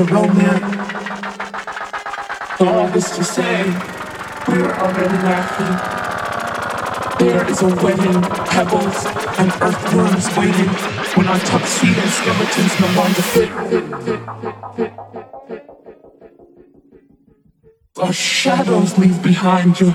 A romance. All this to say, we're already laughing. There is a wedding, pebbles and earthworms waiting when our tuxedo skeletons no longer fit. Our shadows leave behind you.